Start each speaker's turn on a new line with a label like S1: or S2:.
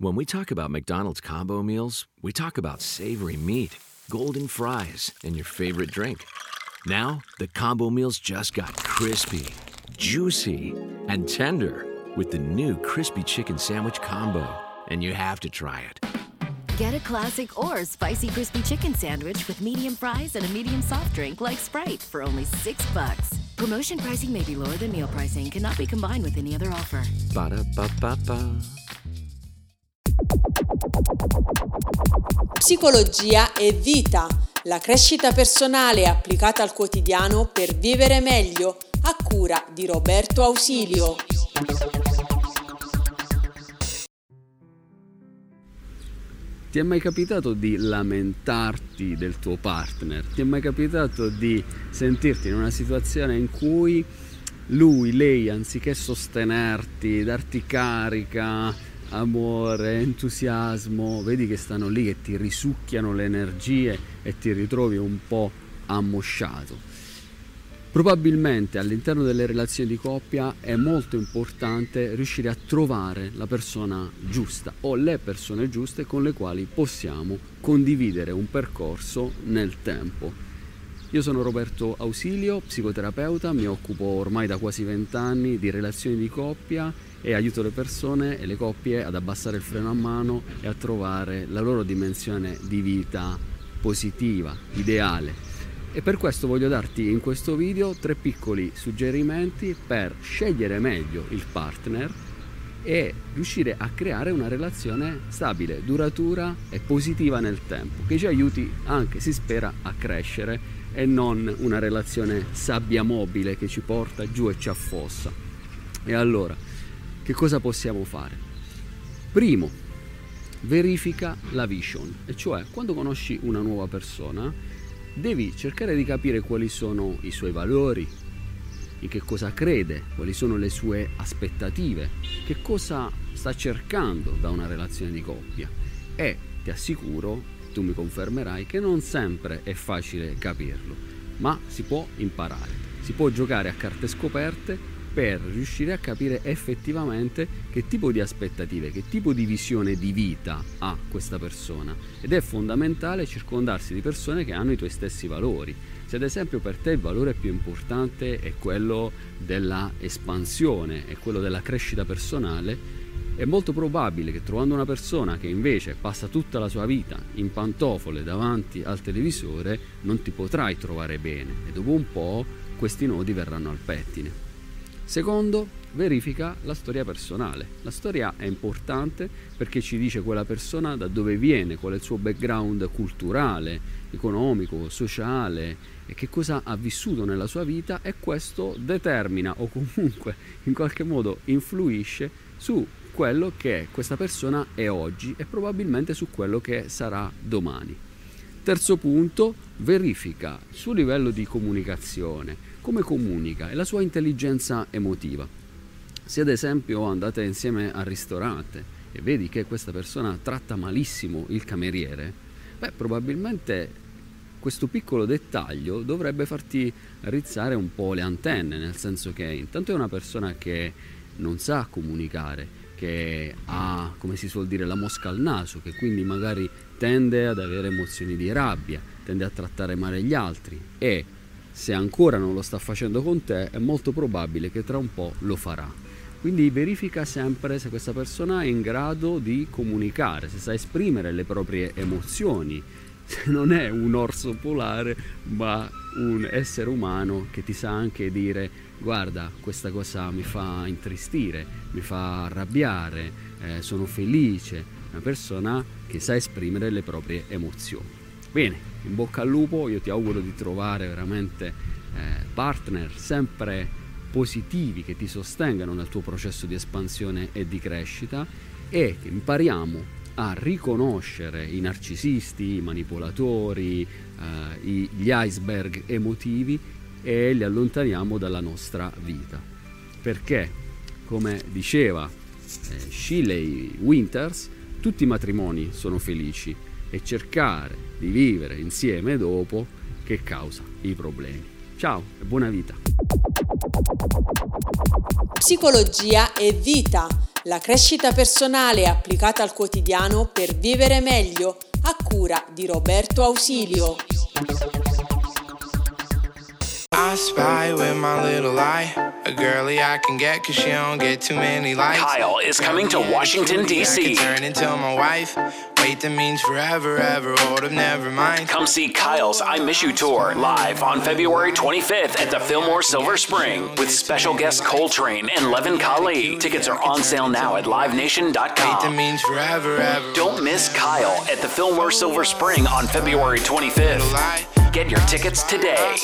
S1: When we talk about McDonald's combo meals, we talk about savory meat, golden fries, and your favorite drink. Now, the combo meals just got crispy, juicy, and tender with the new Crispy Chicken Sandwich combo. And you have to try it.
S2: Get a classic or spicy crispy chicken sandwich with medium fries and a medium soft drink like Sprite for only six bucks. Promotion pricing may be lower than meal pricing. Cannot be combined with any other offer.
S1: Ba
S3: Psicologia e vita, la crescita personale applicata al quotidiano per vivere meglio, a cura di Roberto Ausilio.
S4: Ti è mai capitato di lamentarti del tuo partner? Ti è mai capitato di sentirti in una situazione in cui lui, lei, anziché sostenerti, darti carica, amore, entusiasmo, vedi che stanno lì che ti risucchiano le energie e ti ritrovi un po' ammosciato. Probabilmente all'interno delle relazioni di coppia è molto importante riuscire a trovare la persona giusta o le persone giuste con le quali possiamo condividere un percorso nel tempo. Io sono Roberto Ausilio, psicoterapeuta, mi occupo ormai da quasi vent'anni di relazioni di coppia e aiuto le persone e le coppie ad abbassare il freno a mano e a trovare la loro dimensione di vita positiva, ideale. E per questo voglio darti in questo video tre piccoli suggerimenti per scegliere meglio il partner e riuscire a creare una relazione stabile, duratura e positiva nel tempo, che ci aiuti anche, si spera, a crescere e non una relazione sabbia mobile che ci porta giù e ci affossa. E allora, che cosa possiamo fare? Primo, verifica la vision, e cioè quando conosci una nuova persona, devi cercare di capire quali sono i suoi valori, in che cosa crede, quali sono le sue aspettative, che cosa sta cercando da una relazione di coppia. E ti assicuro, tu mi confermerai, che non sempre è facile capirlo, ma si può imparare. Si può giocare a carte scoperte per riuscire a capire effettivamente che tipo di aspettative, che tipo di visione di vita ha questa persona. Ed è fondamentale circondarsi di persone che hanno i tuoi stessi valori. Se ad esempio per te il valore più importante è quello della espansione, è quello della crescita personale, è molto probabile che trovando una persona che invece passa tutta la sua vita in pantofole davanti al televisore non ti potrai trovare bene e dopo un po' questi nodi verranno al pettine. Secondo, verifica la storia personale. La storia è importante perché ci dice quella persona da dove viene, qual è il suo background culturale, economico, sociale e che cosa ha vissuto nella sua vita e questo determina o comunque in qualche modo influisce su quello che questa persona è oggi e probabilmente su quello che sarà domani. Terzo punto, verifica il suo livello di comunicazione come comunica e la sua intelligenza emotiva. Se ad esempio andate insieme al ristorante e vedi che questa persona tratta malissimo il cameriere, beh, probabilmente questo piccolo dettaglio dovrebbe farti rizzare un po' le antenne, nel senso che intanto è una persona che non sa comunicare, che ha, come si suol dire, la mosca al naso, che quindi magari tende ad avere emozioni di rabbia, tende a trattare male gli altri e se ancora non lo sta facendo con te, è molto probabile che tra un po' lo farà. Quindi verifica sempre se questa persona è in grado di comunicare, se sa esprimere le proprie emozioni, se non è un orso polare, ma un essere umano che ti sa anche dire guarda questa cosa mi fa intristire, mi fa arrabbiare, eh, sono felice, una persona che sa esprimere le proprie emozioni. Bene, in bocca al lupo, io ti auguro di trovare veramente eh, partner sempre positivi che ti sostengano nel tuo processo di espansione e di crescita e che impariamo a riconoscere i narcisisti, i manipolatori, eh, gli iceberg emotivi e li allontaniamo dalla nostra vita. Perché, come diceva eh, Shirley Winters, tutti i matrimoni sono felici e cercare di vivere insieme dopo che causa i problemi. Ciao e buona vita.
S3: Psicologia e vita, la crescita personale applicata al quotidiano per vivere meglio a cura di Roberto Ausilio.
S5: I spy with my little eye. A girly I can get cause she don't get too many likes.
S6: Kyle is coming to Washington, D.C..
S5: turn into my wife. Wait, that means forever, ever. Hold up, never mind.
S6: Come see Kyle's I Miss You tour live on February 25th at the Fillmore Silver Spring with special guests Coltrane and Levin Kali. Tickets are on sale now at
S5: Wait, that
S6: livenation.com.
S5: means forever, ever.
S6: Don't miss Kyle at the Fillmore Silver Spring on February 25th. Get your tickets today.